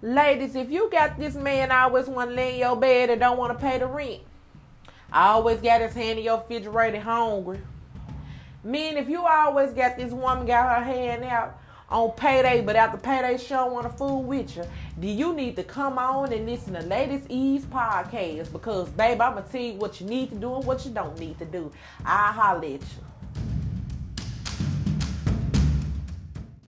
Ladies, if you got this man always want to lay in your bed and don't want to pay the rent, I always got his hand in your refrigerator hungry. Men, if you always got this woman got her hand out on payday, but after payday she don't want to fool with you, do you need to come on and listen to Ladies Ease podcast? Because, babe, I'm going to tell you what you need to do and what you don't need to do. I'll holler at you.